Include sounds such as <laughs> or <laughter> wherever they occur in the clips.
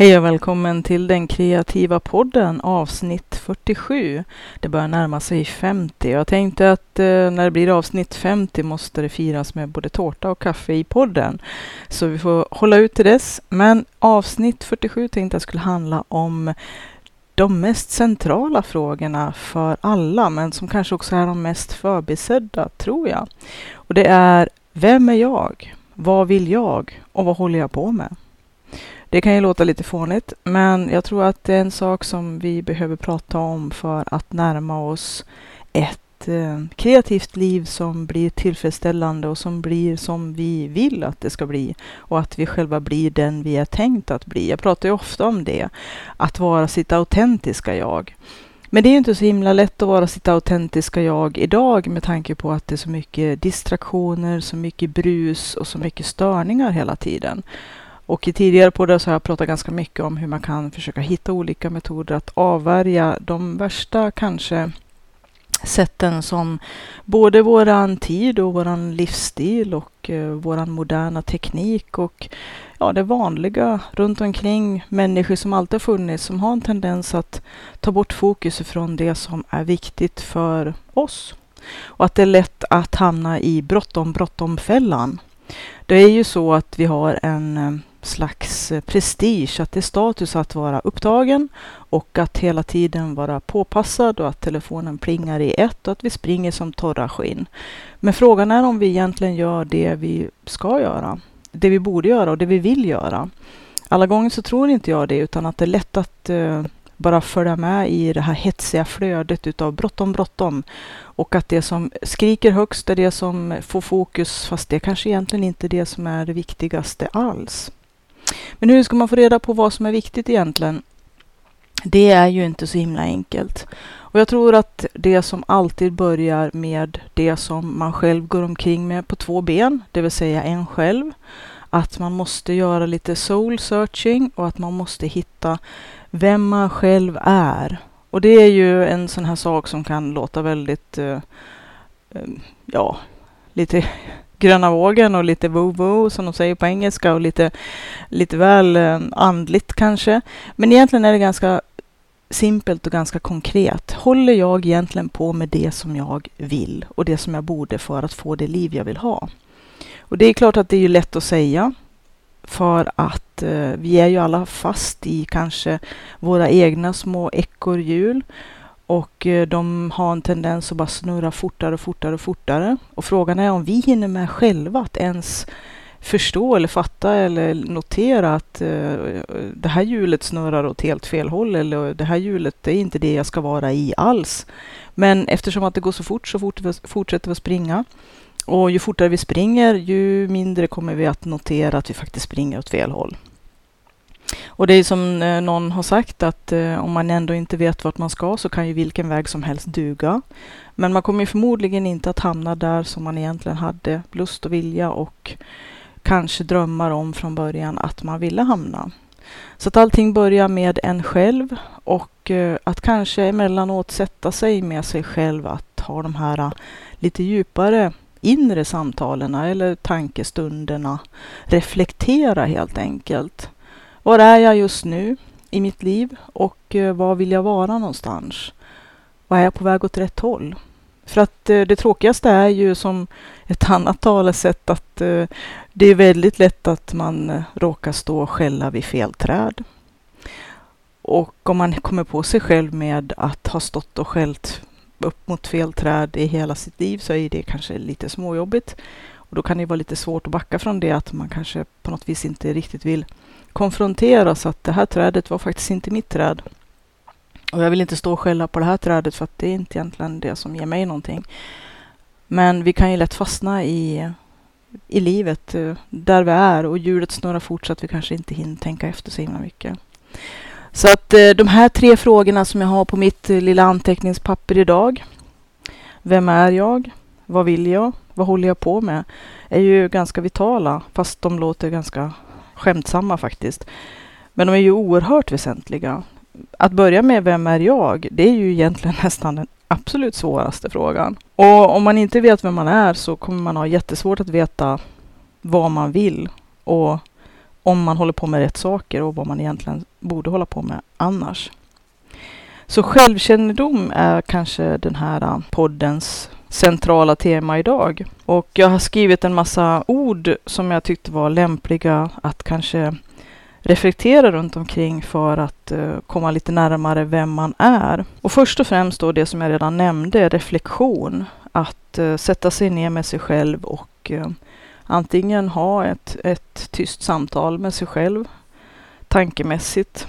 Hej och välkommen till den kreativa podden avsnitt 47. Det börjar närma sig 50. Jag tänkte att eh, när det blir avsnitt 50 måste det firas med både tårta och kaffe i podden. Så vi får hålla ut till dess. Men avsnitt 47 tänkte jag skulle handla om de mest centrala frågorna för alla, men som kanske också är de mest förbisedda, tror jag. Och det är, vem är jag? Vad vill jag? Och vad håller jag på med? Det kan ju låta lite fånigt, men jag tror att det är en sak som vi behöver prata om för att närma oss ett eh, kreativt liv som blir tillfredsställande och som blir som vi vill att det ska bli och att vi själva blir den vi är tänkt att bli. Jag pratar ju ofta om det, att vara sitt autentiska jag. Men det är inte så himla lätt att vara sitt autentiska jag idag med tanke på att det är så mycket distraktioner, så mycket brus och så mycket störningar hela tiden. Och i tidigare poddar så har jag pratat ganska mycket om hur man kan försöka hitta olika metoder att avvärja de värsta kanske sätten som både våran tid och våran livsstil och eh, våran moderna teknik och ja, det vanliga runt omkring människor som alltid har funnits som har en tendens att ta bort fokus från det som är viktigt för oss. Och att det är lätt att hamna i bråttom, bråttom-fällan. Det är ju så att vi har en eh, slags eh, prestige, att det är status att vara upptagen och att hela tiden vara påpassad och att telefonen plingar i ett och att vi springer som torra skinn. Men frågan är om vi egentligen gör det vi ska göra, det vi borde göra och det vi vill göra. Alla gånger så tror inte jag det, utan att det är lätt att uh, bara följa med i det här hetsiga flödet utav bråttom, bråttom. Och att det som skriker högst är det som får fokus, fast det kanske egentligen inte är det som är det viktigaste alls. Men hur ska man få reda på vad som är viktigt egentligen? Det är ju inte så himla enkelt. Och jag tror att det som alltid börjar med det som man själv går omkring med på två ben, det vill säga en själv, att man måste göra lite soul searching och att man måste hitta vem man själv är. Och det är ju en sån här sak som kan låta väldigt, uh, ja, lite gröna vågen och lite woo-woo som de säger på engelska och lite, lite väl eh, andligt kanske. Men egentligen är det ganska simpelt och ganska konkret. Håller jag egentligen på med det som jag vill och det som jag borde för att få det liv jag vill ha? Och det är klart att det är ju lätt att säga för att eh, vi är ju alla fast i kanske våra egna små ekorrhjul och eh, de har en tendens att bara snurra fortare och fortare och fortare. Och frågan är om vi hinner med själva att ens förstå eller fatta eller notera att uh, det här hjulet snurrar åt helt fel håll eller det här hjulet det är inte det jag ska vara i alls. Men eftersom att det går så fort så fort vi fortsätter vi springa. Och ju fortare vi springer, ju mindre kommer vi att notera att vi faktiskt springer åt fel håll. Och det är som eh, någon har sagt att eh, om man ändå inte vet vart man ska så kan ju vilken väg som helst duga. Men man kommer förmodligen inte att hamna där som man egentligen hade lust och vilja och kanske drömmar om från början att man ville hamna. Så att allting börjar med en själv och eh, att kanske emellanåt sätta sig med sig själv att ha de här eh, lite djupare inre samtalen eller tankestunderna. Reflektera helt enkelt. Var är jag just nu i mitt liv och eh, var vill jag vara någonstans? Var är jag på väg åt rätt håll? För att eh, det tråkigaste är ju som ett <laughs> annat talesätt att eh, det är väldigt lätt att man råkar stå och skälla vid fel träd. Och om man kommer på sig själv med att ha stått och skällt upp mot fel träd i hela sitt liv så är det kanske lite småjobbigt. Och då kan det vara lite svårt att backa från det, att man kanske på något vis inte riktigt vill konfronteras att det här trädet var faktiskt inte mitt träd. Och jag vill inte stå och skälla på det här trädet för att det är inte egentligen det som ger mig någonting. Men vi kan ju lätt fastna i, i livet eh, där vi är och hjulet snurrar fort så att vi kanske inte hinner tänka efter så himla mycket. Så att eh, de här tre frågorna som jag har på mitt eh, lilla anteckningspapper idag. Vem är jag? Vad vill jag? Vad håller jag på med? Är ju ganska vitala, fast de låter ganska skämtsamma faktiskt. Men de är ju oerhört väsentliga. Att börja med vem är jag? Det är ju egentligen <laughs> nästan den absolut svåraste frågan. Och om man inte vet vem man är så kommer man ha jättesvårt att veta vad man vill och om man håller på med rätt saker och vad man egentligen borde hålla på med annars. Så självkännedom är kanske den här äh, poddens centrala tema idag. Och jag har skrivit en massa ord som jag tyckte var lämpliga att kanske reflektera runt omkring för att uh, komma lite närmare vem man är. Och först och främst då det som jag redan nämnde, reflektion. Att uh, sätta sig ner med sig själv och uh, antingen ha ett, ett tyst samtal med sig själv tankemässigt.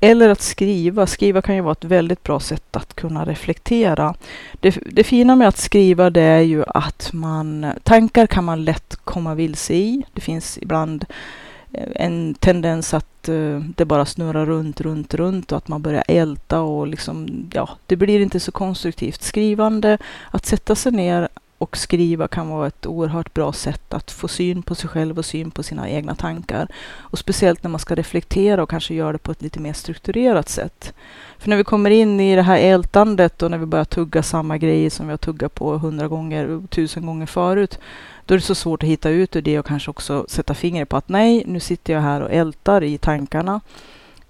Eller att skriva. Skriva kan ju vara ett väldigt bra sätt att kunna reflektera. Det, det fina med att skriva det är ju att man, tankar kan man lätt komma vilse i. Det finns ibland eh, en tendens att uh, det bara snurrar runt, runt, runt och att man börjar älta och liksom, ja, det blir inte så konstruktivt. Skrivande, att sätta sig ner, och skriva kan vara ett oerhört bra sätt att få syn på sig själv och syn på sina egna tankar. Och speciellt när man ska reflektera och kanske göra det på ett lite mer strukturerat sätt. För när vi kommer in i det här ältandet och när vi börjar tugga samma grejer som vi har tuggat på hundra gånger, tusen gånger förut, då är det så svårt att hitta ut ur det och kanske också sätta fingret på att nej, nu sitter jag här och ältar i tankarna.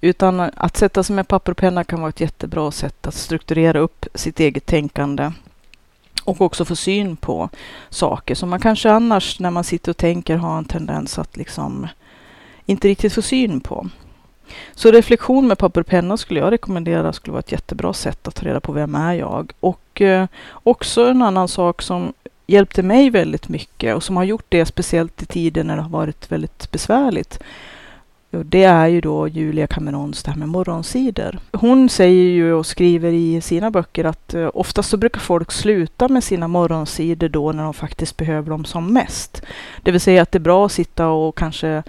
Utan att sätta sig med papper och penna kan vara ett jättebra sätt att strukturera upp sitt eget tänkande och också få syn på saker som man kanske annars när man sitter och tänker har en tendens att liksom inte riktigt få syn på. Så reflektion med papper och penna skulle jag rekommendera skulle vara ett jättebra sätt att ta reda på vem är jag. Och eh, också en annan sak som hjälpte mig väldigt mycket och som har gjort det speciellt i tider när det har varit väldigt besvärligt det är ju då Julia Camerons det här med morgonsidor. Hon säger ju och skriver i sina böcker att eh, oftast så brukar folk sluta med sina morgonsidor då när de faktiskt behöver dem som mest. Det vill säga att det är bra att sitta och kanske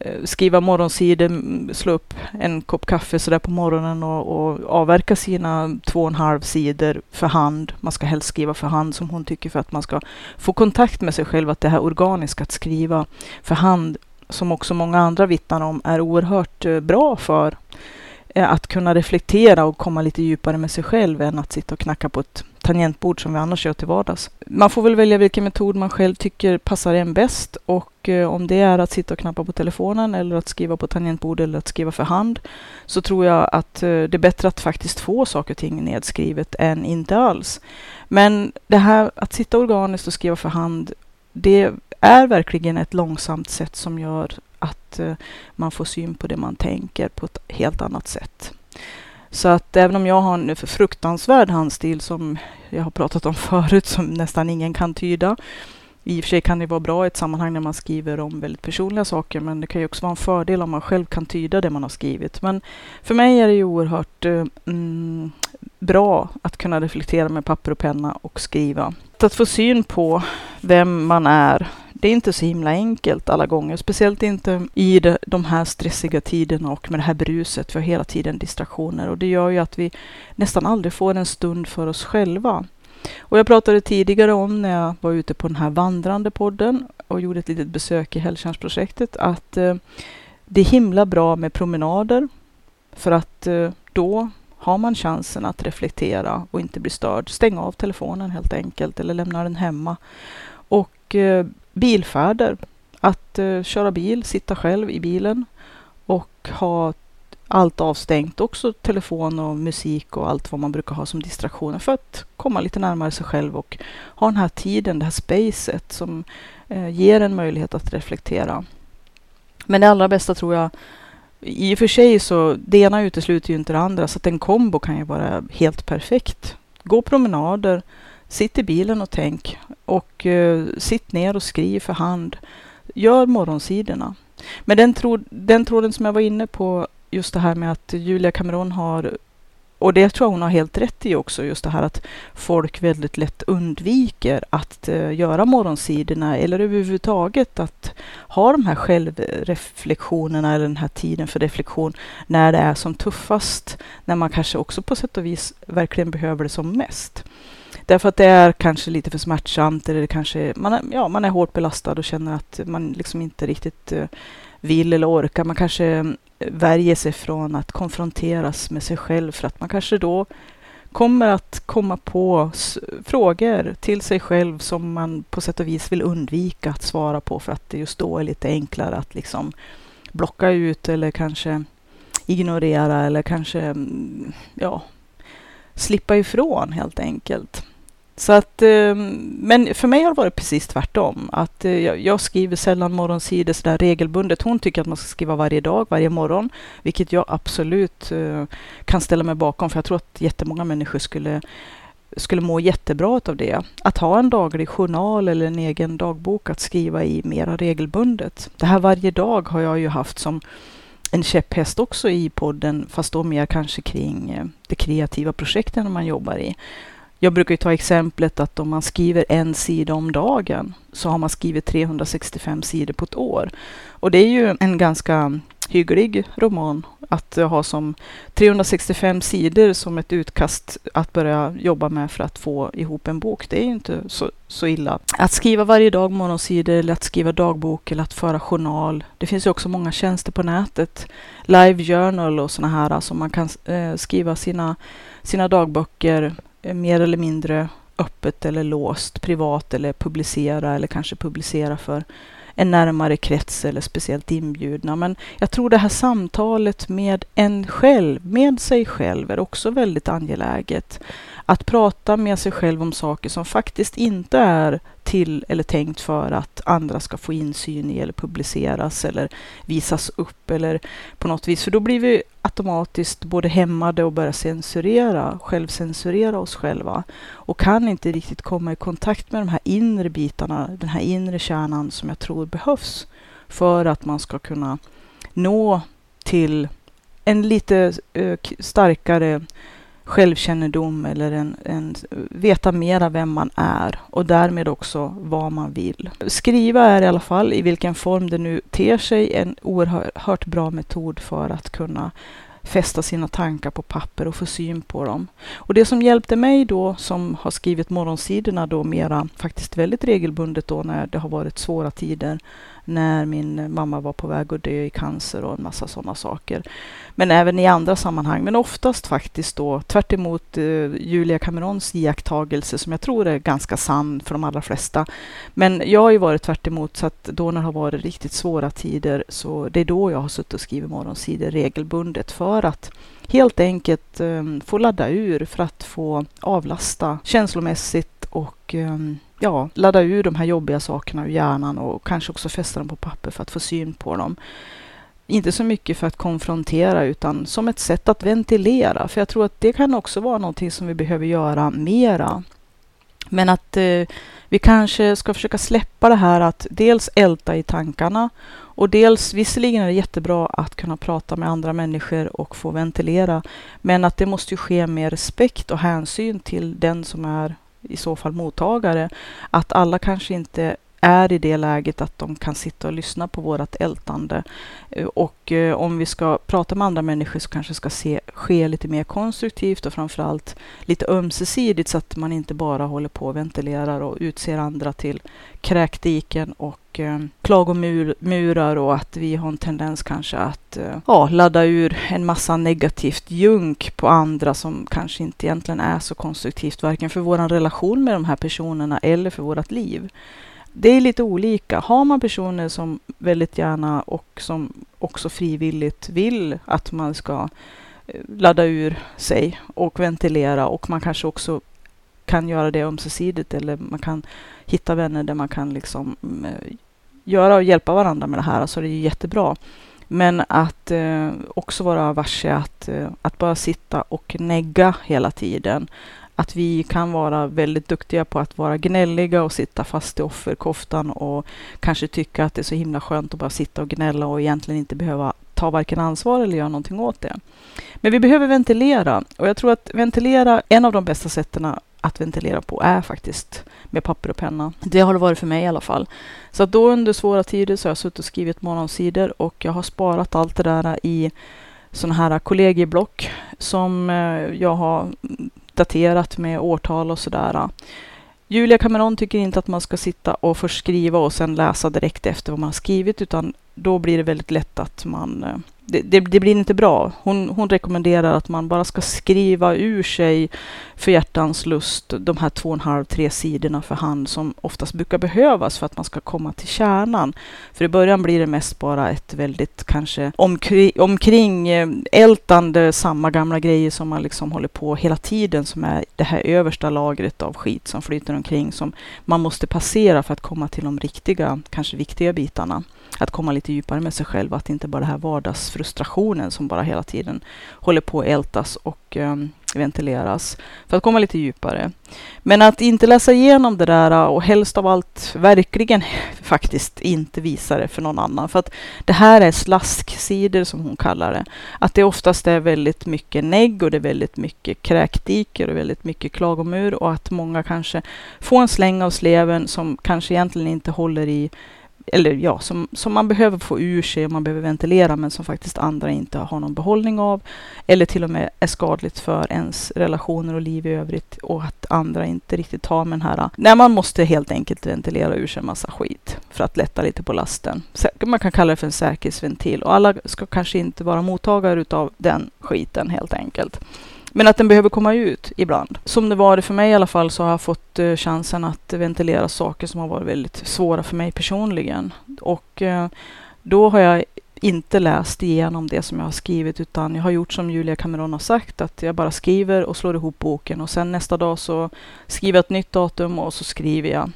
eh, skriva morgonsidor, slå upp en kopp kaffe sådär på morgonen och, och avverka sina två och en halv sidor för hand. Man ska helst skriva för hand som hon tycker för att man ska få kontakt med sig själv, att det här organiska att skriva för hand som också många andra vittnar om, är oerhört eh, bra för eh, att kunna reflektera och komma lite djupare med sig själv än att sitta och knacka på ett tangentbord som vi annars gör till vardags. Man får väl välja vilken metod man själv tycker passar en bäst och eh, om det är att sitta och knappa på telefonen eller att skriva på tangentbord eller att skriva för hand så tror jag att det är bättre att faktiskt få saker och ting nedskrivet än inte alls. Men det här att sitta organiskt och skriva för hand det är verkligen ett långsamt sätt som gör att eh, man får syn på det man tänker på ett helt annat sätt. Så att även om jag har en fruktansvärd handstil som jag har pratat om <laughs> förut, som nästan ingen kan tyda. I och för sig kan det vara bra i ett sammanhang när man skriver om väldigt personliga saker, men det kan ju också vara en fördel om man själv kan tyda det man har skrivit. Men för mig är det ju oerhört eh, mm, bra att kunna reflektera med papper och penna och skriva. Att få syn på vem man är det är inte så himla enkelt alla gånger, speciellt inte i de här stressiga tiderna och med det här bruset. Vi har hela tiden distraktioner och det gör ju att vi nästan aldrig får en stund för oss själva. Och jag pratade tidigare om när jag var ute på den här vandrande podden och gjorde ett litet besök i Hälltjärnsprojektet att eh, det är himla bra med promenader för att eh, då har man chansen att reflektera och inte bli störd. Stänga av telefonen helt enkelt eller lämna den hemma. Och eh, bilfärder. Att eh, köra bil, sitta själv i bilen och ha allt avstängt, också telefon och musik och allt vad man brukar ha som distraktioner för att komma lite närmare sig själv och ha den här tiden, det här spacet som eh, ger en möjlighet att reflektera. Men det allra bästa tror jag i och för sig så det ena utesluter ju inte det andra så att en kombo kan ju vara helt perfekt. Gå promenader, Sitt i bilen och tänk och eh, sitt ner och skriv för hand. Gör morgonsidorna. Men den, tråd, den tråden som jag var inne på, just det här med att Julia Cameron har och det tror jag hon har helt rätt i också, just det här att folk väldigt lätt undviker att uh, göra morgonsidorna eller överhuvudtaget att ha de här självreflektionerna eller den här tiden för reflektion när det är som tuffast, när man kanske också på sätt och vis verkligen behöver det som mest. Därför att det är kanske lite för smärtsamt eller kanske man är, ja, man är hårt belastad och känner att man liksom inte riktigt eh, vill eller orkar. Man kanske mm, värjer sig från att konfronteras med sig själv för att man kanske då kommer att komma på frågor till sig själv som man på sätt och vis vill undvika att svara på för att det just då är lite enklare att liksom blocka ut eller kanske ignorera eller kanske mm, ja, slippa ifrån helt enkelt. Så att, ehm, men för mig har det varit precis tvärtom. Att eh, jag skriver sällan morgonsidor sådär regelbundet. Hon tycker att man ska skriva varje dag, varje morgon, vilket jag absolut eh, kan ställa mig bakom, för jag tror att jättemånga människor skulle skulle må jättebra av det. Att ha en daglig journal eller en egen dagbok att skriva i mera regelbundet. Det här varje dag har jag ju haft som en käpphäst också i podden, fast då mer kanske kring eh, de kreativa projekten man jobbar i. Jag brukar ju ta exemplet att om man skriver en sida om dagen så har man skrivit 365 sidor på ett år. Och det är ju en ganska hygglig roman att ha som 365 sidor som ett utkast att börja jobba med för att få ihop en bok. Det är ju inte så, så illa. Att skriva varje dag morgonsidor eller att skriva dagbok eller att föra journal. Det finns ju också många tjänster på nätet. Live Journal och sådana här, alltså man kan eh, skriva sina, sina dagböcker Eh, mer eller mindre öppet eller låst, privat eller publicera eller kanske publicera för en närmare krets eller speciellt inbjudna. Men jag tror det här samtalet med en själv, med sig själv, är också väldigt angeläget. Att prata med sig själv om saker som faktiskt inte är till eller tänkt för att andra ska få insyn i eller publiceras eller visas upp eller på något vis. För då blir vi automatiskt både hämmade och börjar censurera, självcensurera oss själva och kan inte riktigt komma i kontakt med de här inre bitarna, den här inre kärnan som jag tror behövs för att man ska kunna nå till en lite eh, starkare självkännedom eller en, en, veta mera vem man är och därmed också vad man vill. Skriva är i alla fall, i vilken form det nu ter sig, en oerhört bra metod för att kunna fästa sina tankar på papper och få syn på dem. Och det som hjälpte mig då, som har skrivit morgonsidorna då mera faktiskt väldigt regelbundet då när det har varit svåra tider, när min mamma var på väg att dö i cancer och en massa sådana saker. Men även i andra sammanhang, men oftast faktiskt då tvärt emot eh, Julia Camerons iakttagelse som jag tror är ganska sann för de allra flesta. Men jag har ju varit tvärt emot, så att då när det har varit riktigt svåra tider så det är då jag har suttit och skrivit morgonsidor regelbundet för att helt enkelt um, få ladda ur för att få avlasta känslomässigt och ehm, ja, ladda ur de här jobbiga sakerna ur hjärnan och kanske också fästa dem på papper för att få syn på dem. Inte så mycket för att konfrontera utan som ett sätt att ventilera. För jag tror att det kan också vara någonting som vi behöver göra mera. Men att eh, vi kanske ska försöka släppa det här att dels älta i tankarna och dels, visserligen är det jättebra att kunna prata med andra människor och få ventilera, men att det måste ske med respekt och hänsyn till den som är i så fall mottagare. Att alla kanske inte är i det läget att de kan sitta och lyssna på vårt ältande. Eh, och eh, om vi ska prata med andra människor så kanske det ska se, ske lite mer konstruktivt och framförallt lite ömsesidigt så att man inte bara håller på och ventilerar och utser andra till kräkdiken och eh, klagomurar och att vi har en tendens kanske att eh, ja, ladda ur en massa negativt junk på andra som kanske inte egentligen är så konstruktivt, varken för vår relation med de här personerna eller för vårt liv det är lite olika. Har man personer som väldigt gärna och som också frivilligt vill att man ska eh, ladda ur sig och ventilera och man kanske också kan göra det ömsesidigt eller man kan hitta vänner där man kan liksom eh, göra och hjälpa varandra med det här, så alltså det är jättebra. Men att eh, också vara varse att, eh, att bara sitta och negga hela tiden, att vi kan vara väldigt duktiga på att vara gnälliga och sitta fast i offerkoftan och kanske tycka att det är så himla skönt att bara sitta och gnälla och egentligen inte behöva ta varken ansvar eller göra någonting åt det. Men vi behöver ventilera och jag tror att ventilera, en av de bästa sätten att ventilera på är faktiskt med papper och penna. Det har det varit för mig i alla fall. Så att då under svåra tider så har jag suttit och skrivit morgonsidor och jag har sparat allt det där i sådana här kollegieblock som eh, jag har daterat med årtal och sådär. Julia Cameron tycker inte att man ska sitta och först skriva och sen läsa direkt efter vad man har skrivit, utan då blir det väldigt lätt att man eh, det, det, det, blir inte bra. Hon, hon, rekommenderar att man bara ska skriva ur sig för hjärtans lust de här två och en halv, tre sidorna för hand som oftast brukar behövas för att man ska komma till kärnan. För i början blir det mest bara ett väldigt kanske omkring, omkring ältande samma gamla grejer som man liksom håller på hela tiden som är det här översta lagret av skit som flyter omkring som man måste passera för att komma till de riktiga, kanske viktiga bitarna att komma lite djupare med sig själv, att inte bara den här vardagsfrustrationen som bara hela tiden håller på att ältas och um, ventileras, för att komma lite djupare. Men att inte läsa igenom det där eh, och helst av allt verkligen <laughs> faktiskt inte visa det för någon annan. För att det här är slasksidor som hon kallar det. Att det oftast är väldigt mycket negg och det är väldigt mycket kräkdiker och väldigt mycket klagomur och att många kanske får en släng av sleven som kanske egentligen inte håller i eller ja, som, som man behöver få ur sig och man behöver ventilera men som faktiskt andra inte har någon behållning av. Eller till och med är skadligt för ens relationer och liv i övrigt och att andra inte riktigt tar med den här. När man måste helt enkelt ventilera ur sig en massa skit för att lätta lite på lasten. Man kan kalla det för en säkerhetsventil och alla ska kanske inte vara mottagare utav den skiten helt enkelt. Men att den behöver komma ut ibland. Som det var det för mig i alla fall så har jag fått eh, chansen att ventilera saker som har varit väldigt svåra för mig personligen. Och eh, då har jag inte läst igenom det som jag har skrivit utan jag har gjort som Julia Cameron har sagt att jag bara skriver och slår ihop boken och sen nästa dag så skriver jag ett nytt datum och så skriver jag.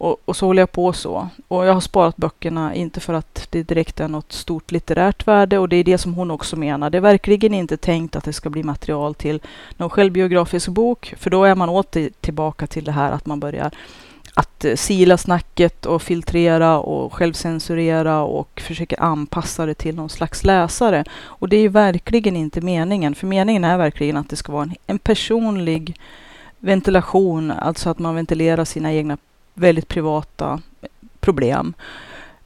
Och, och, så håller jag på så. Och jag har sparat böckerna, inte för att det direkt är något stort litterärt värde och det är det som hon också menar. Det är verkligen inte tänkt att det ska bli material till någon självbiografisk bok, för då är man åter tillbaka till det här att man börjar att eh, sila snacket och filtrera och självcensurera och försöker anpassa det till någon slags läsare. Och det är ju verkligen inte meningen, för meningen är verkligen att det ska vara en, en personlig ventilation, alltså att man ventilerar sina egna väldigt privata problem.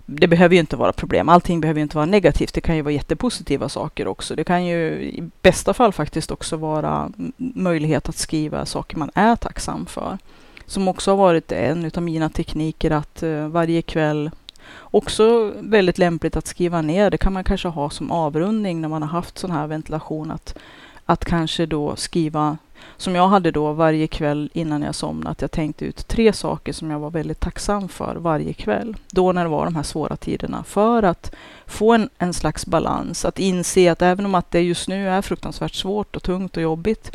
Det behöver ju inte vara problem. Allting behöver ju inte vara negativt. Det kan ju vara jättepositiva saker också. Det kan ju i bästa fall faktiskt också vara möjlighet att skriva saker man är tacksam för. Som också har varit en av mina tekniker att eh, varje kväll Också väldigt lämpligt att skriva ner. Det kan man kanske ha som avrundning när man har haft sån här ventilation. Att, att kanske då skriva som jag hade då varje kväll innan jag somnade, att jag tänkte ut tre saker som jag var väldigt tacksam för varje kväll. Då när det var de här svåra tiderna. För att få en, en slags balans, att inse att även om att det just nu är fruktansvärt svårt och tungt och jobbigt,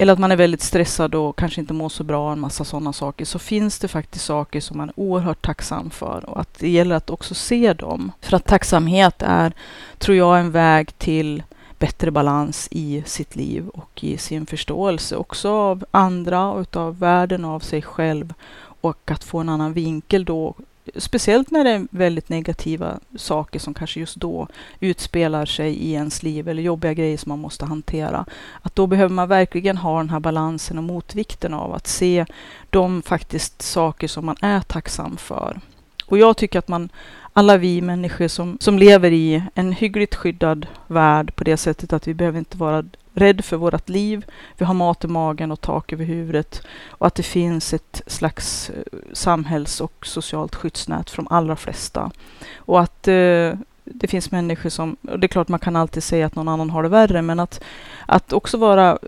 eller att man är väldigt stressad och kanske inte mår så bra, en massa sådana saker, så finns det faktiskt saker som man är oerhört tacksam för och att det gäller att också se dem. För att tacksamhet är, tror jag, en väg till bättre balans i sitt liv och i sin förståelse också av andra och av världen och av sig själv och att få en annan vinkel då Speciellt när det är väldigt negativa saker som kanske just då utspelar sig i ens liv eller jobbiga grejer som man måste hantera. Att då behöver man verkligen ha den här balansen och motvikten av att se de faktiskt saker som man är tacksam för. Och jag tycker att man alla vi människor som, som lever i en hyggligt skyddad värld på det sättet att vi behöver inte vara rädd för vårt liv. Vi har mat i magen och tak över huvudet och att det finns ett slags eh, samhälls och socialt skyddsnät för de allra flesta. Och att eh, det finns människor som, och det är klart man kan alltid säga att någon annan har det värre, men att, att också vara eh,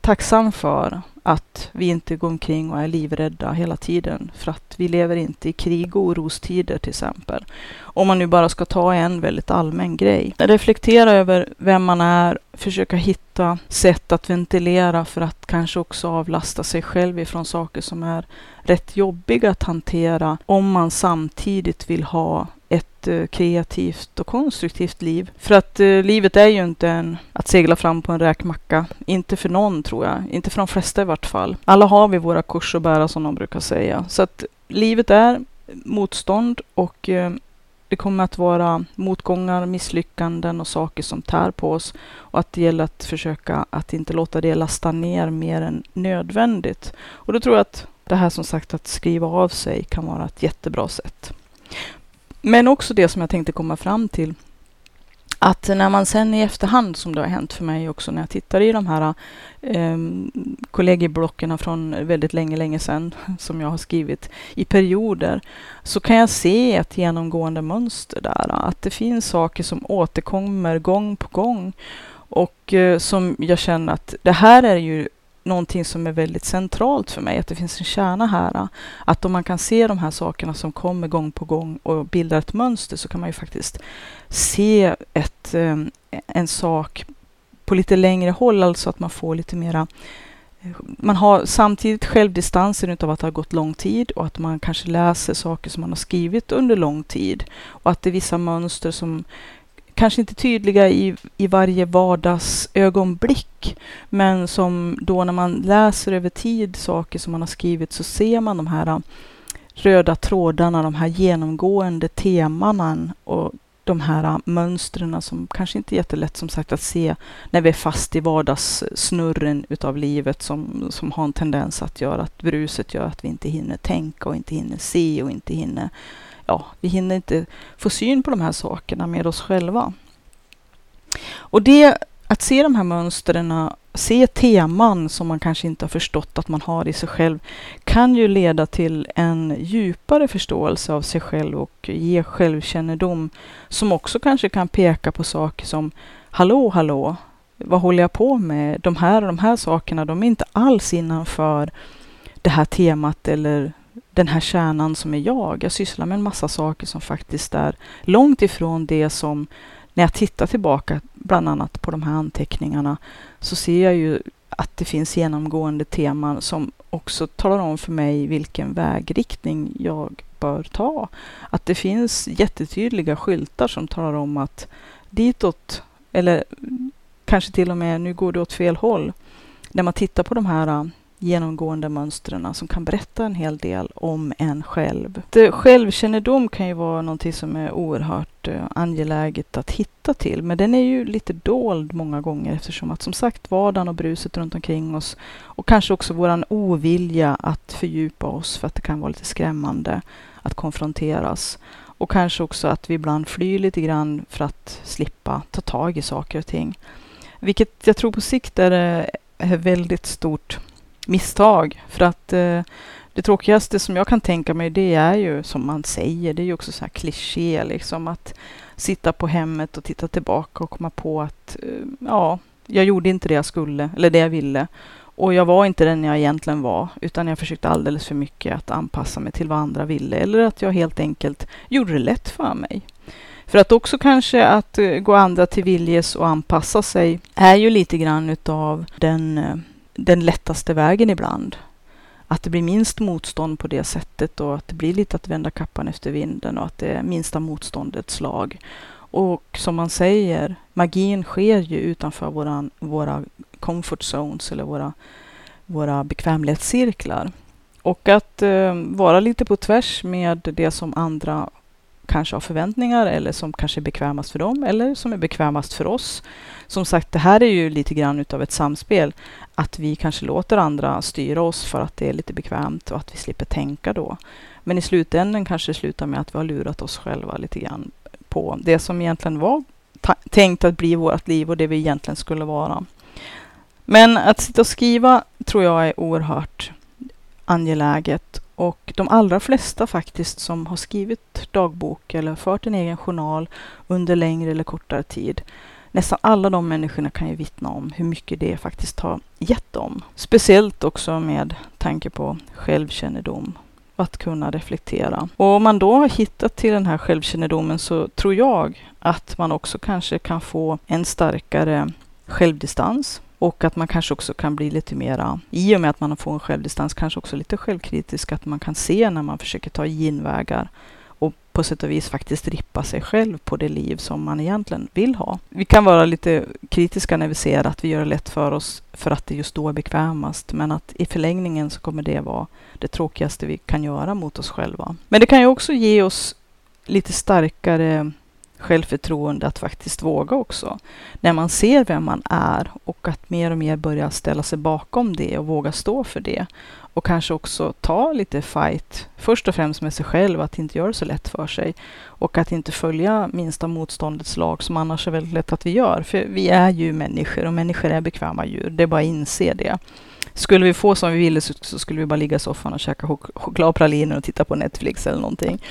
tacksam för att vi inte går omkring och är livrädda hela tiden. För att vi lever inte i krig och orostider till exempel. Om man nu bara ska ta en väldigt allmän grej. Reflektera över vem man är, försöka hitta sätt att ventilera för att kanske också avlasta sig själv ifrån saker som är rätt jobbiga att hantera. Om man samtidigt vill ha ett eh, kreativt och konstruktivt liv. För att eh, livet är ju inte en, att segla fram på en räkmacka. Inte för någon tror jag. Inte för de flesta i vart fall. Alla har vi våra kors att bära som de brukar säga. Så att livet är motstånd och eh, det kommer att vara motgångar, misslyckanden och saker som tär på oss. Och att det gäller att försöka att inte låta det lasta ner mer än nödvändigt. Och då tror jag att det här som sagt att skriva av sig kan vara ett jättebra sätt. Men också det som jag tänkte komma fram till. att när man sen i efterhand, som det har hänt för mig också när jag tittar i de här eh, kollegieblocken från väldigt länge, länge sedan <laughs> som jag har skrivit i perioder, så kan jag se ett genomgående mönster där. Att det finns saker som återkommer gång på gång och eh, som jag känner att det här är ju någonting som är väldigt centralt för mig, att det finns en kärna här. Att om man kan se de här sakerna som kommer gång på gång och bildar ett mönster så kan man ju faktiskt se ett, eh, en sak på lite längre håll, alltså att man får lite mera eh, man har samtidigt självdistansen utav att det har gått lång tid och att man kanske läser saker som man har skrivit under lång tid och att det är vissa mönster som kanske inte tydliga i, i varje vardagsögonblick, men som då när man läser över tid saker som man har skrivit så ser man de här äh, röda trådarna, de här genomgående temana och de här äh, mönstren som kanske inte är jättelätt som sagt att se när vi är fast i vardagssnurren utav livet som, som har en tendens att göra att bruset gör att vi inte hinner tänka och inte hinner se och inte hinner ja, vi hinner inte få syn på de här sakerna med oss själva. Och det, att se de här mönstren, se teman som man kanske inte har förstått att man har i sig själv, kan ju leda till en djupare förståelse av sig själv och ge självkännedom som också kanske kan peka på saker som Hallå, hallå, vad håller jag på med? De här och de här sakerna, de är inte alls innanför det här temat eller den här kärnan som är jag. Jag sysslar med en massa saker som faktiskt är långt ifrån det som, när jag tittar tillbaka, bland annat på de här anteckningarna, så ser jag ju att det finns genomgående teman som också talar om för mig vilken vägriktning jag bör ta. Att det finns jättetydliga skyltar som talar om att ditåt, eller kanske till och med nu går det åt fel håll. När man tittar på de här genomgående mönstren som kan berätta en hel del om en själv. Det, självkännedom kan ju vara någonting som är oerhört eh, angeläget att hitta till, men den är ju lite dold många gånger eftersom att som sagt vardagen och bruset runt omkring oss och kanske också våran ovilja att fördjupa oss för att det kan vara lite skrämmande att konfronteras. Och kanske också att vi ibland flyr lite grann för att slippa ta tag i saker och ting. Vilket jag tror på sikt är är väldigt stort misstag. För att eh, det tråkigaste som jag kan tänka mig det är ju som man säger, det är ju också så här kliché liksom att sitta på hemmet och titta tillbaka och komma på att eh, ja, jag gjorde inte det jag skulle eller det jag ville. Och jag var inte den jag egentligen var, utan jag försökte alldeles för mycket att anpassa mig till vad andra ville eller att jag helt enkelt gjorde det lätt för mig. För att också kanske att eh, gå andra till viljes och anpassa sig är ju lite grann utav den eh, den lättaste vägen ibland. Att det blir minst motstånd på det sättet och att det blir lite att vända kappan efter vinden och att det är minsta motståndets slag. Och som man säger, magin sker ju utanför våran, våra comfort zones eller våra, våra bekvämlighetscirklar. Och att eh, vara lite på tvärs med det som andra kanske har förväntningar eller som kanske är bekvämast för dem eller som är bekvämast för oss. Som sagt, det här är ju lite grann utav ett samspel. Att vi kanske låter andra styra oss för att det är lite bekvämt och att vi slipper tänka då. Men i slutändan kanske det slutar med att vi har lurat oss själva lite grann på det som egentligen var tänkt att bli vårt liv och det vi egentligen skulle vara. Men att sitta och skriva tror jag är oerhört angeläget och de allra flesta faktiskt som har skrivit dagbok eller fört en egen journal under längre eller kortare tid. Nästan alla de människorna kan ju vittna om hur mycket det faktiskt har gett dem. Speciellt också med tanke på självkännedom att kunna reflektera. Och om man då har hittat till den här självkännedomen så tror jag att man också kanske kan få en starkare självdistans och att man kanske också kan bli lite mera, i och med att man får en självdistans, kanske också lite självkritisk, att man kan se när man försöker ta genvägar på sätt och vis faktiskt rippa sig själv på det liv som man egentligen vill ha. Vi kan vara lite kritiska när vi ser att vi gör det lätt för oss för att det just då är bekvämast, men att i förlängningen så kommer det vara det tråkigaste vi kan göra mot oss själva. Men det kan ju också ge oss lite starkare självförtroende att faktiskt våga också. När man ser vem man är och att mer och mer börja ställa sig bakom det och våga stå för det. Och kanske också ta lite fight, först och främst med sig själv, att inte göra det så lätt för sig. Och att inte följa minsta motståndets lag, som annars är väldigt lätt att vi gör. För vi är ju människor och människor är bekväma djur. Det är bara att inse det. Skulle vi få som vi ville så, skulle vi bara ligga i soffan och käka chok chokladpraliner och titta på Netflix eller någonting.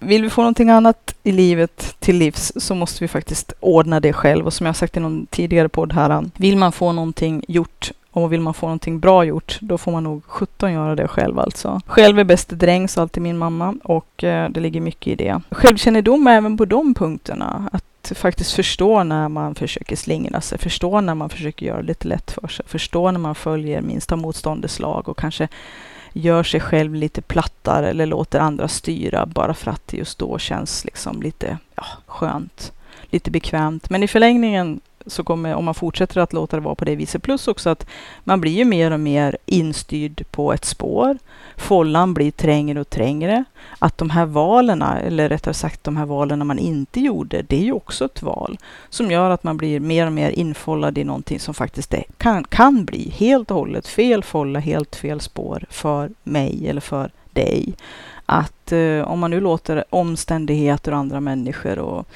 Vill vi få någonting annat i livet till livs så måste vi faktiskt ordna det själv. Och som jag sagt i någon tidigare podd här, vill man få någonting gjort och vill man få någonting bra gjort, då får man nog 17 göra det själv alltså. Själv är bäste dräng, sa alltid min mamma, och eh, det ligger mycket i det. Självkännedom även på de punkterna. Att faktiskt förstå när man försöker slingra sig, förstå när man försöker göra det lite lätt för sig, förstå när man följer minsta motståndets lag och kanske gör sig själv lite plattare eller låter andra styra bara för att det just då känns liksom lite ja, skönt, lite bekvämt. Men i förlängningen så kommer, om man fortsätter att låta det vara på det viset, plus också att man blir ju mer och mer instyrd på ett spår. Follan blir trängre och trängre. Att de här valen, eller rättare sagt de här valen man inte gjorde, det är ju också ett val som gör att man blir mer och mer infollad i någonting som faktiskt kan, kan bli helt och hållet fel folla, helt fel spår för mig eller för dig. Att eh, om man nu låter omständigheter och andra människor och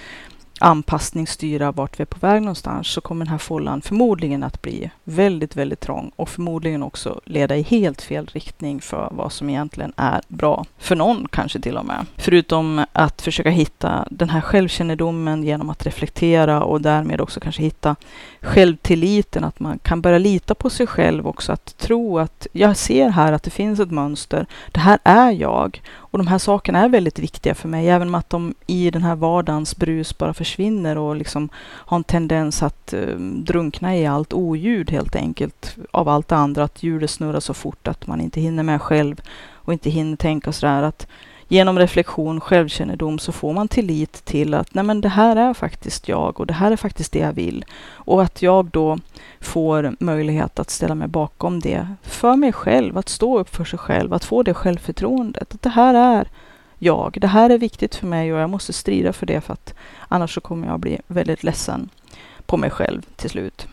anpassning styra vart vi är på väg någonstans så kommer den här fållan förmodligen att bli väldigt, väldigt trång och förmodligen också leda i helt fel riktning för vad som egentligen är bra. För någon kanske till och med. Förutom att försöka hitta den här självkännedomen genom att reflektera och därmed också kanske hitta självtilliten, att man kan börja lita på sig själv också, att tro att jag ser här att det finns ett mönster. Det här är jag och de här sakerna är väldigt viktiga för mig, även om att de i den här vardagens brus bara försvinner och liksom har en tendens att uh, drunkna i allt oljud helt enkelt av allt det andra. Att hjulet snurrar så fort att man inte hinner med själv och inte hinner tänka sådär att genom reflektion, självkännedom så får man tillit till att nej men det här är faktiskt jag och det här är faktiskt det jag vill. Och att jag då får möjlighet att ställa mig bakom det för mig själv, att stå upp för sig själv, att få det självförtroendet. Att det här är jag, det här är viktigt för mig och jag måste strida för det för att annars så kommer jag bli väldigt ledsen på mig själv till slut.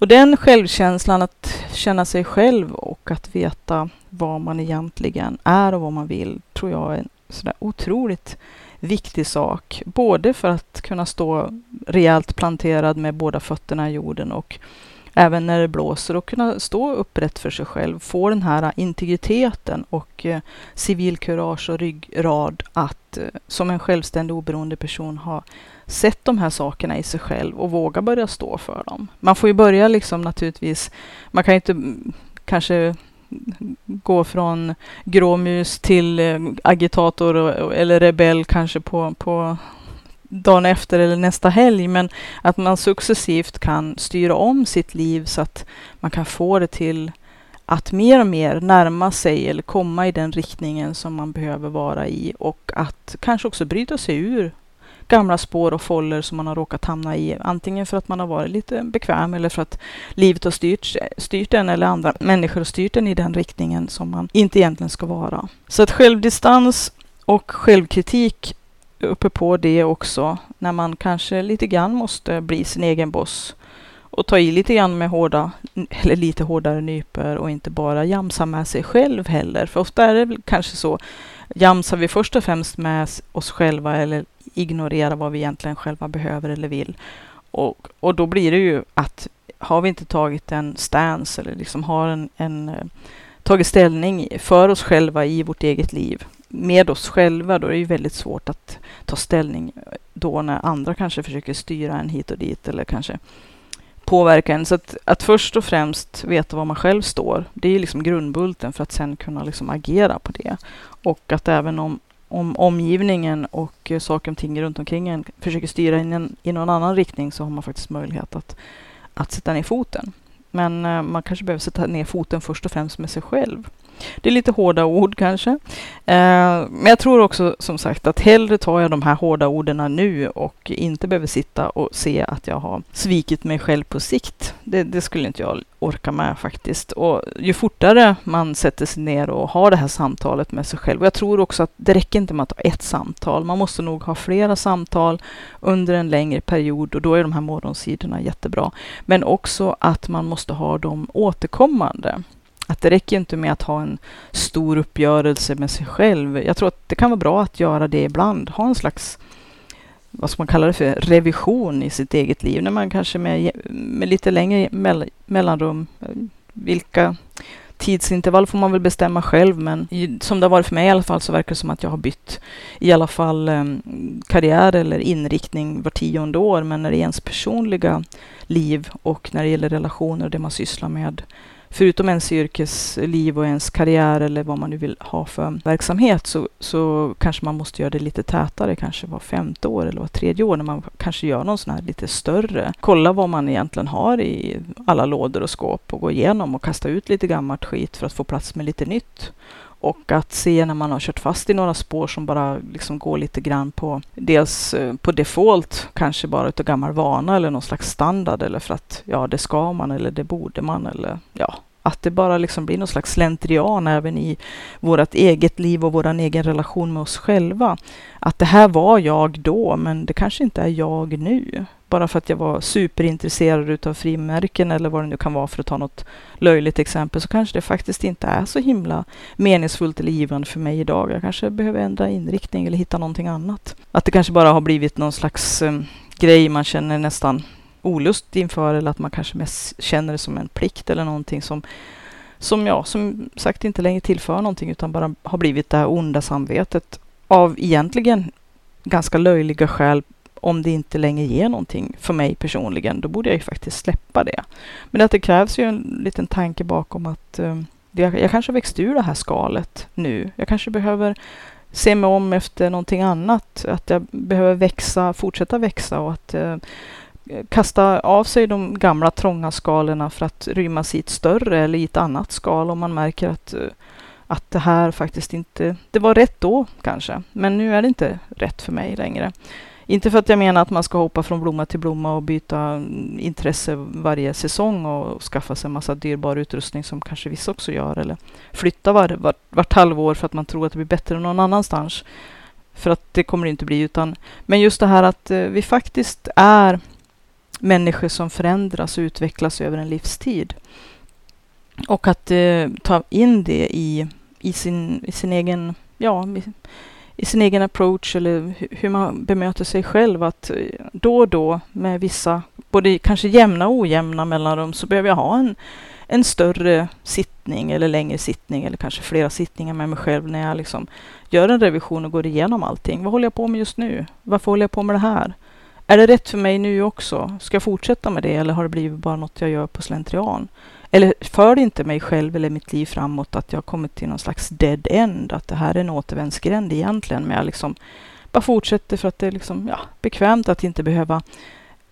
Och den självkänslan, att känna sig själv och att veta vad man egentligen är och vad man vill, tror jag är en sådär otroligt viktig sak. Både för att kunna stå rejält planterad med båda fötterna i jorden och även när det blåser och kunna stå upprätt för sig själv. Få den här integriteten och eh, civilkurage och ryggrad att eh, som en självständig oberoende person ha sett de här sakerna i sig själv och våga börja stå för dem. Man får ju börja liksom naturligtvis, man kan ju inte mm, kanske gå från gråmus till eh, agitator eller rebell kanske på, på dagen efter eller nästa helg, men att man successivt kan styra om sitt liv så att man kan få det till att mer och mer närma sig eller komma i den riktningen som man behöver vara i och att kanske också bryta sig ur gamla spår och foller som man har råkat hamna i. Antingen för att man har varit lite bekväm eller för att livet har styrt, styrt en eller andra människor har styrt en i den riktningen som man inte egentligen ska vara. Så att självdistans och självkritik uppe på det också, när man kanske lite grann måste bli sin egen boss och ta i lite grann med hårda, eller lite hårdare nyper och inte bara jamsa med sig själv heller. För ofta är det kanske så, jamsar vi först och främst med oss själva eller ignorerar vad vi egentligen själva behöver eller vill. Och, och då blir det ju att har vi inte tagit en stance eller liksom har en, en eh, tagit ställning för oss själva i vårt eget liv med oss själva, då är det ju väldigt svårt att ta ställning då när andra kanske försöker styra en hit och dit eller kanske påverka en. Så att, att först och främst veta var man själv står, det är liksom grundbulten för att sen kunna liksom agera på det. Och att även om om omgivningen och saker och ting runt omkring en försöker styra in en, i någon annan riktning så har man faktiskt möjlighet att, att sätta ner foten. Men eh, man kanske behöver sätta ner foten först och främst med sig själv. Det är lite hårda ord kanske. Eh, men jag tror också som sagt att hellre tar jag de här hårda orden nu och inte behöver sitta och se att jag har svikit mig själv på sikt. Det, det skulle inte jag orka med faktiskt. Och ju fortare man sätter sig ner och har det här samtalet med sig själv. Och jag tror också att det räcker inte med att ha ett samtal. Man måste nog ha flera samtal under en längre period och då är de här morgonsidorna jättebra. Men också att man måste ha dem återkommande. Att det räcker inte med att ha en stor uppgörelse med sig själv. Jag tror att det kan vara bra att göra det ibland. Ha en slags, vad ska man kalla det för, revision i sitt eget liv. När man kanske med, med lite längre mellanrum, vilka tidsintervall får man väl bestämma själv, men som det har varit för mig i alla fall så verkar det som att jag har bytt i alla fall um, karriär eller inriktning var tionde år. Men när det är ens personliga liv och när det gäller relationer och det man sysslar med förutom ens yrkesliv och ens karriär eller vad man nu vill ha för verksamhet så, så kanske man måste göra det lite tätare, kanske var femte år eller var tredje år när man kanske gör någon sån här lite större. Kolla vad man egentligen har i alla lådor och skåp och gå igenom och kasta ut lite gammalt skit för att få plats med lite nytt. Och att se när man har kört fast i några spår som bara liksom går lite grann på dels eh, på default, kanske bara utav gammal vana eller någon slags standard eller för att ja, det ska man eller det borde man eller ja, att det bara liksom blir någon slags slentrian även i vårt eget liv och vår egen relation med oss själva. Att det här var jag då, men det kanske inte är jag nu. Bara för att jag var superintresserad utav frimärken eller vad det nu kan vara för att ta något löjligt exempel så kanske det faktiskt inte är så himla meningsfullt eller givande för mig idag. Jag kanske behöver ändra inriktning eller hitta någonting annat. Att det kanske bara har blivit någon slags um, grej man känner nästan olust inför eller att man kanske mest känner det som en plikt eller någonting som som ja, som sagt inte längre tillför någonting utan bara har blivit det här onda samvetet av egentligen ganska löjliga skäl om det inte längre ger någonting för mig personligen, då borde jag ju faktiskt släppa det. Men att det krävs ju en liten tanke bakom att uh, jag kanske växt ur det här skalet nu. Jag kanske behöver se mig om efter någonting annat. Att jag behöver växa, fortsätta växa och att eh, kasta av sig de gamla trånga skalorna för att rymmas i ett större eller i ett annat skal om man märker att, eh, att det här faktiskt inte, det var rätt då kanske, men nu är det inte rätt för mig längre. Inte för att jag menar att man ska hoppa från blomma till blomma och byta mm, intresse varje säsong och skaffa sig en massa dyrbar utrustning som kanske vissa också gör eller flytta var, var, vart halvår för att man tror att det blir bättre någon annanstans. För att det kommer det inte bli utan, men just det här att eh, vi faktiskt är människor som förändras och utvecklas över en livstid. Och att eh, ta in det i, i, sin, i sin egen, ja, i sin egen approach eller hur man bemöter sig själv. Att eh, då och då med vissa, både kanske jämna och ojämna mellanrum, så behöver jag ha en, en större sittning eller längre sittning eller kanske flera sittningar med mig själv när jag liksom gör en revision och går igenom allting. Vad håller jag på med just nu? Varför håller jag på med det här? Är det rätt för mig nu också? Ska jag fortsätta med det eller har det blivit bara något jag gör på slentrian? Eller för det inte mig själv eller mitt liv framåt att jag kommit till någon slags dead end? Att det här är en återvändsgränd egentligen, men jag liksom bara fortsätter för att det är liksom, ja, bekvämt att inte behöva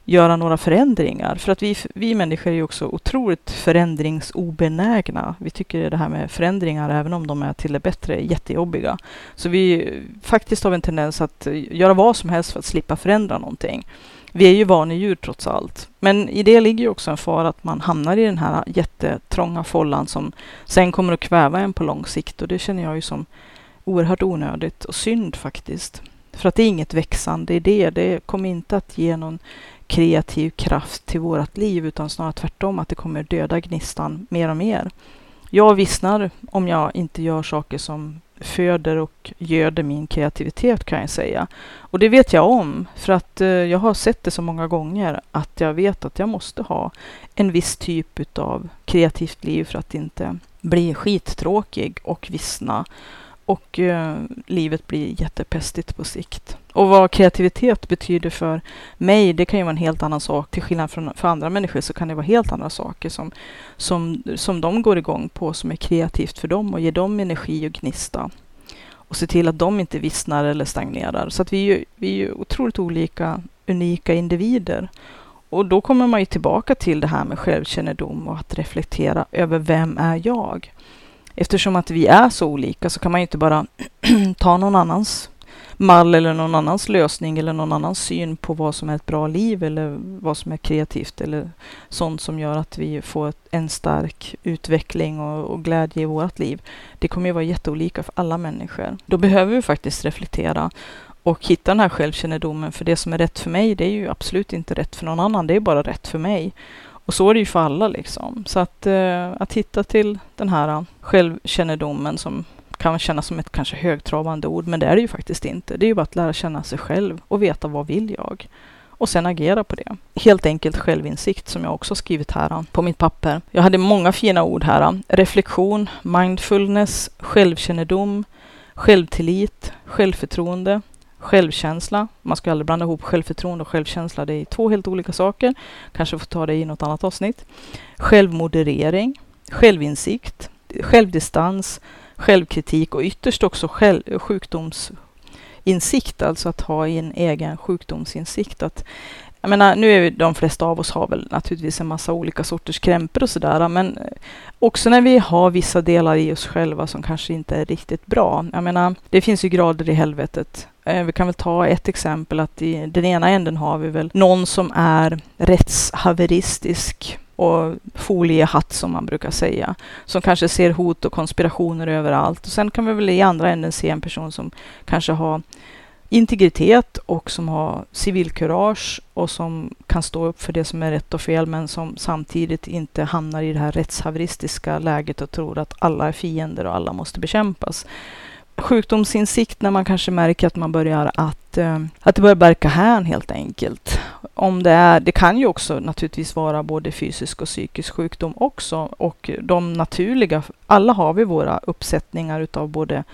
göra några förändringar. För att vi, vi människor är ju också otroligt förändringsobenägna. Vi tycker det här med förändringar, även om de är till det bättre, är jättejobbiga. Så vi faktiskt har en tendens att göra vad som helst för att slippa förändra någonting. Vi är ju vanedjur trots allt. Men i det ligger ju också en fara att man hamnar i den här jättetrånga follan som sen kommer att kväva en på lång sikt. Och det känner jag ju som oerhört onödigt och synd faktiskt. För att det är inget växande i det. Det kommer inte att ge någon kreativ kraft till vårt liv, utan snarare tvärtom, att det kommer döda gnistan mer och mer. Jag vissnar om jag inte gör saker som föder och göder min kreativitet kan jag säga. Och det vet jag om, för att eh, jag har sett det så många gånger att jag vet att jag måste ha en viss typ av kreativt liv för att inte bli skittråkig och vissna och eh, livet blir jättepestigt på sikt. Och vad kreativitet betyder för mig, det kan ju vara en helt annan sak. Till skillnad från för andra människor så kan det vara helt andra saker som, som, som de går igång på, som är kreativt för dem och ger dem energi och gnista. Och se till att de inte vissnar eller stagnerar. Så att vi är ju, vi är ju otroligt olika, unika individer. Och då kommer man ju tillbaka till det här med självkännedom och att reflektera över vem är jag? Eftersom att vi är så olika så kan man ju inte bara <clears throat> ta någon annans mall eller någon annans lösning eller någon annans syn på vad som är ett bra liv eller vad som är kreativt eller sånt som gör att vi får en stark utveckling och, och glädje i vårt liv. Det kommer ju vara jätteolika för alla människor. Då behöver vi faktiskt reflektera och hitta den här självkännedomen. För det som är rätt för mig, det är ju absolut inte rätt för någon annan. Det är bara rätt för mig. Och så är det ju för alla liksom. Så att, eh, att hitta till den här eh, självkännedomen som kan kännas som ett kanske högtravande ord, men det är det ju faktiskt inte. Det är ju bara att lära känna sig själv och veta vad vill jag? Och sen agera på det. Helt enkelt självinsikt som jag också skrivit här eh, på mitt papper. Jag hade många fina ord här. Eh. Reflektion, mindfulness, självkännedom, självtillit, självförtroende, självkänsla. Man ska aldrig blanda ihop självförtroende och självkänsla. Det är två helt olika saker. Kanske får ta det i något annat avsnitt. Självmoderering, självinsikt, självdistans, självkritik och ytterst också själv, sjukdomsinsikt, alltså att ha en egen sjukdomsinsikt. Att, jag menar, nu är vi, de flesta av oss har väl naturligtvis en massa olika sorters krämpor och sådär, men eh, också när vi har vissa delar i oss själva som kanske inte är riktigt bra. Jag menar, det finns ju grader i helvetet. Eh, vi kan väl ta ett exempel att i den ena änden har vi väl någon som är rättshaveristisk och foliehatt som man brukar säga. Som kanske ser hot och konspirationer överallt. Och sen kan vi väl i andra änden se en person som kanske har integritet och som har civilkurage och som kan stå upp för det som är rätt och fel men som samtidigt inte hamnar i det här rättshaveristiska läget och tror att alla är fiender och alla måste bekämpas sjukdomsinsikt när man kanske märker att man börjar att, eh, att det börjar verka hän helt enkelt. Om det är, det kan ju också naturligtvis vara både fysisk och psykisk sjukdom också och de naturliga, alla har vi våra uppsättningar utav både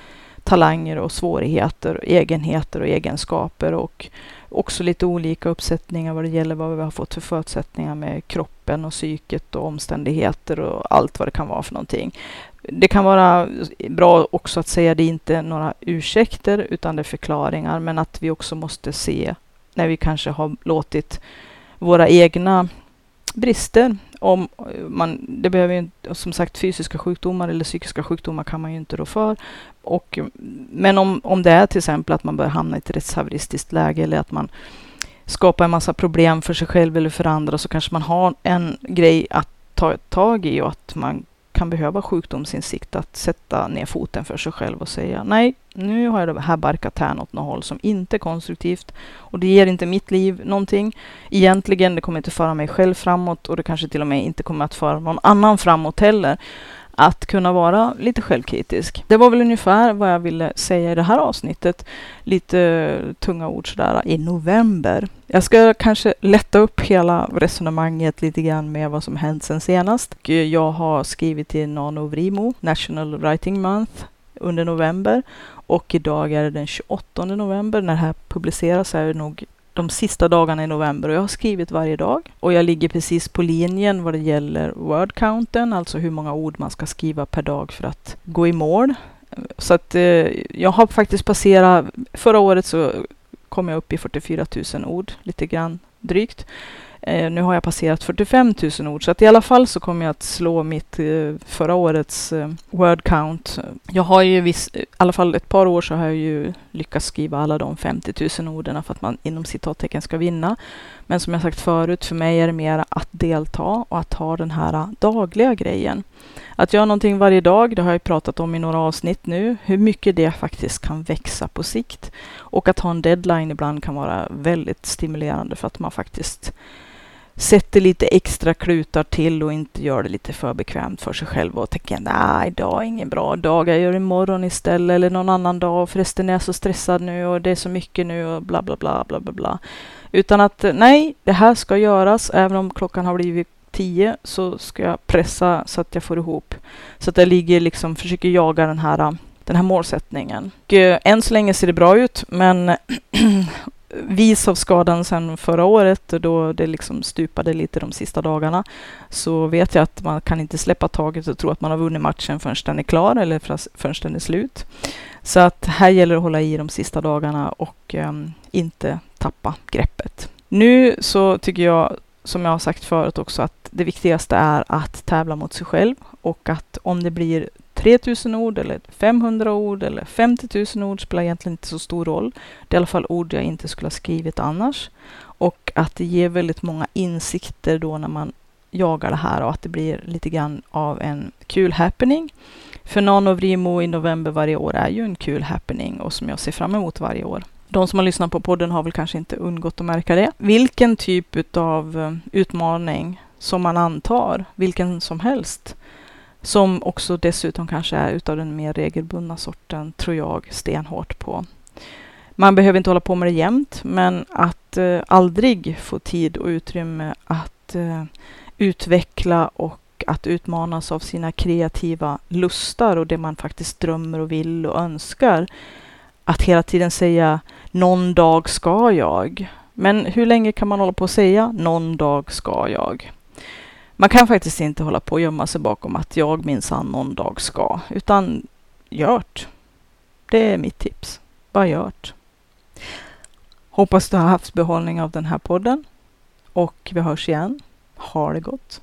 talanger och svårigheter, egenheter och egenskaper och också lite olika uppsättningar vad det gäller vad vi har fått för förutsättningar med kroppen och psyket och omständigheter och allt vad det kan vara för någonting det kan vara bra också att säga det är inte några ursäkter utan det är förklaringar, men att vi också måste se när vi kanske har låtit våra egna brister, om man, det behöver ju som sagt fysiska sjukdomar eller psykiska sjukdomar kan man ju inte rå för. Och, men om, om det är till exempel att man börjar hamna i ett rättshaveristiskt läge eller att man skapar en massa problem för sig själv eller för andra så kanske man har en grej att ta tag i och att man kan behöva sjukdomsinsikt att sätta ner foten för sig själv och säga nej, nu har jag det här barkat här åt något håll som inte är konstruktivt och det ger inte mitt liv någonting. Egentligen, det kommer inte föra mig själv framåt och det kanske till och med inte kommer att föra någon annan framåt heller att kunna vara lite självkritisk. Det var väl ungefär vad jag ville säga i det här avsnittet. Lite tunga ord sådär i november. Jag ska kanske lätta upp hela resonemanget lite grann med vad som hänt sen senast. Jag har skrivit till NanoVrimo, National Writing Month, under november och idag är det den 28 november. När det här publiceras är det nog de sista dagarna i november och jag har skrivit varje dag. Och jag ligger precis på linjen vad det gäller word-counten, alltså hur många ord man ska skriva per dag för att gå i mål. Så att eh, jag har faktiskt passerat, förra året så kom jag upp i 44 000 ord, lite grann drygt. Eh, nu har jag passerat 45 000 ord, så att i alla fall så kommer jag att slå mitt eh, förra årets eh, word count. Jag har ju viss, i alla fall ett par år så har jag ju lyckas skriva alla de 50 000 orden för att man inom citattecken ska vinna. Men som jag sagt förut, för mig är det mer att delta och att ha den här dagliga grejen. Att göra någonting varje dag, det har jag pratat om i några avsnitt nu, hur mycket det faktiskt kan växa på sikt. Och att ha en deadline ibland kan vara väldigt stimulerande för att man faktiskt sätter lite extra klutar till och inte gör det lite för bekvämt för sig själv och tänker nej, idag är ingen bra dag, jag gör imorgon istället eller någon annan dag. Förresten är jag så stressad nu och det är så mycket nu och bla bla bla bla bla bla. Utan att nej, det här ska göras. Även om klockan har blivit tio så ska jag pressa så att jag får ihop. Så att jag ligger liksom, försöker jaga den här, den här målsättningen. Och, eh, än så länge ser det bra ut, men <clears throat> vis av skadan sedan förra året då det liksom stupade lite de sista dagarna så vet jag att man kan inte släppa taget och tro att man har vunnit matchen förrän den är klar eller förrän den är slut. Så att här gäller det att hålla i de sista dagarna och um, inte tappa greppet. Nu så tycker jag, som jag har sagt förut också, att det viktigaste är att tävla mot sig själv och att om det blir 3000 ord eller 500 ord eller 50 000 ord spelar egentligen inte så stor roll. Det är i alla fall ord jag inte skulle ha skrivit annars. Och att det ger väldigt många insikter då när man jagar det här och att det blir lite grann av en kul happening. För NanoVrimo i november varje år är ju en kul happening och som jag ser fram emot varje år. De som har lyssnat på podden har väl kanske inte undgått att märka det. Vilken typ av eh, utmaning som man antar, vilken som helst, som också dessutom kanske är utav den mer regelbundna sorten, tror jag stenhårt på. Man behöver inte hålla på med det jämt, men att eh, aldrig få tid och utrymme att eh, utveckla och att utmanas av sina kreativa lustar och det man faktiskt drömmer och vill och önskar. Att hela tiden säga någon dag ska jag. Men hur länge kan man hålla på att säga någon dag ska jag? Man kan faktiskt inte hålla på och gömma sig bakom att jag minsann någon dag ska, utan gjort. Det är mitt tips. Bara gjort. Hoppas du har haft behållning av den här podden och vi hörs igen. Ha det gott!